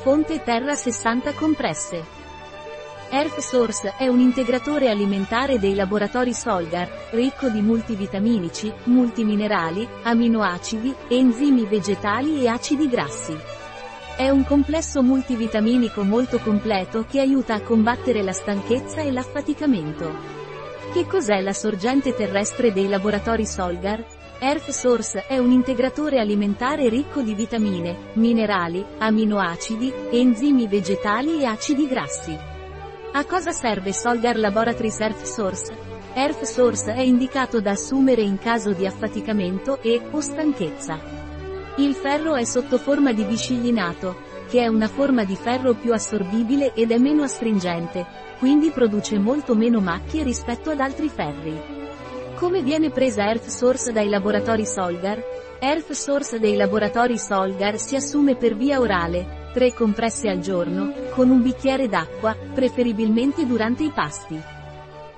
Fonte Terra 60 compresse. Earth Source è un integratore alimentare dei laboratori Solgar, ricco di multivitaminici, multiminerali, aminoacidi, enzimi vegetali e acidi grassi. È un complesso multivitaminico molto completo che aiuta a combattere la stanchezza e l'affaticamento. Che cos'è la sorgente terrestre dei laboratori Solgar? Earth Source è un integratore alimentare ricco di vitamine, minerali, aminoacidi, enzimi vegetali e acidi grassi. A cosa serve Solgar Laboratories Earth Source? Earth Source è indicato da assumere in caso di affaticamento e o stanchezza. Il ferro è sotto forma di biscillinato, che è una forma di ferro più assorbibile ed è meno astringente, quindi produce molto meno macchie rispetto ad altri ferri. Come viene presa Earth Source dai laboratori Solgar? Earth Source dei laboratori Solgar si assume per via orale, 3 compresse al giorno, con un bicchiere d'acqua, preferibilmente durante i pasti.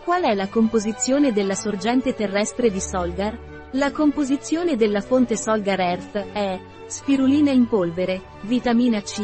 Qual è la composizione della sorgente terrestre di Solgar? La composizione della fonte Solgar Earth è spirulina in polvere, vitamina C,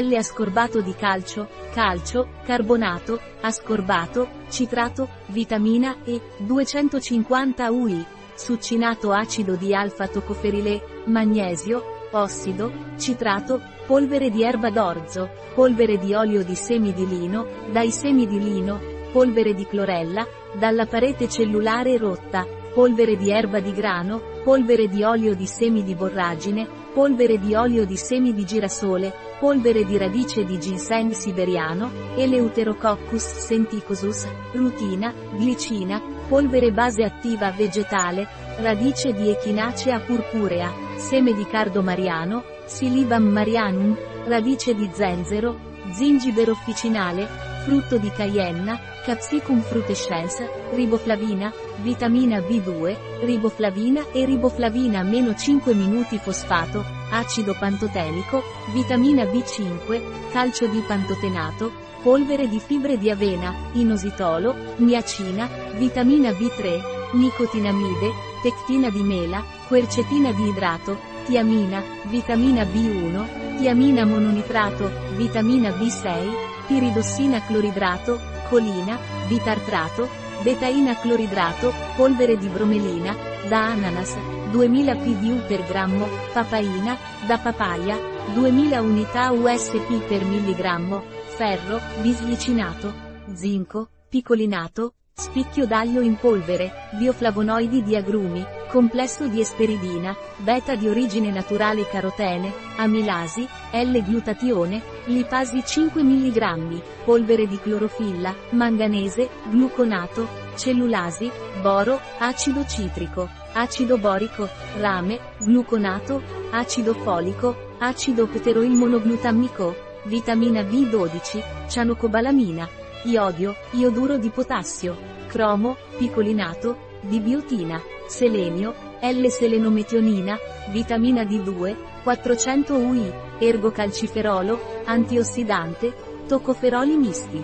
L-ascorbato di calcio, calcio, carbonato, ascorbato, citrato, vitamina E, 250 UI, succinato acido di alfa-tocoferile, magnesio, ossido, citrato, polvere di erba d'orzo, polvere di olio di semi di lino, dai semi di lino, polvere di clorella, dalla parete cellulare rotta, polvere di erba di grano, polvere di olio di semi di borragine, polvere di olio di semi di girasole, polvere di radice di ginseng siberiano, Eleuterococcus senticosus, rutina, glicina, polvere base attiva vegetale, radice di echinacea purpurea, seme di cardo mariano, Silibam marianum, radice di zenzero, zingibero officinale, frutto di cayenna, Capsicum frutescens, riboflavina, vitamina B2, riboflavina e riboflavina meno 5 minuti fosfato, acido pantotenico, vitamina B5, calcio di pantotenato, polvere di fibre di avena, inositolo, niacina, vitamina B3, nicotinamide, tectina di mela, quercetina di idrato, tiamina, vitamina B1, tiamina mononitrato, vitamina B6, piridossina cloridrato, colina, bitartrato, betaina cloridrato, polvere di bromelina, da ananas, 2000 pdu per grammo, papaina, da papaya, 2000 unità USP per milligrammo, ferro, bisglicinato, zinco, picolinato, spicchio d'aglio in polvere, bioflavonoidi di agrumi, complesso di esperidina, beta di origine naturale carotene, amilasi, L-glutatione, lipasi 5 mg, polvere di clorofilla, manganese, gluconato, cellulasi, boro, acido citrico, acido borico, rame, gluconato, acido folico, acido pteroilmonoglutammico, vitamina B12, cianocobalamina, iodio, ioduro di potassio, cromo, picolinato, di biotina selenio, L-selenometionina, vitamina D2, 400 UI, ergocalciferolo, antiossidante, toccoferoli misti.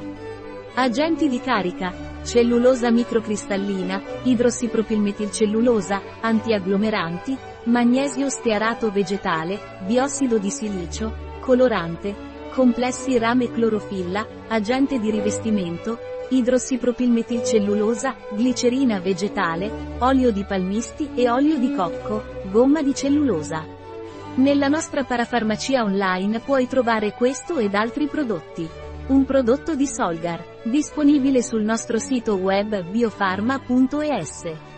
Agenti di carica, cellulosa microcristallina, idrossipropilmetilcellulosa, antiagglomeranti, magnesio stearato vegetale, biossido di silicio, colorante, complessi rame clorofilla, agente di rivestimento, idrossipropilmetilcellulosa, glicerina vegetale, olio di palmisti e olio di cocco, gomma di cellulosa. Nella nostra parafarmacia online puoi trovare questo ed altri prodotti. Un prodotto di Solgar, disponibile sul nostro sito web biofarma.es.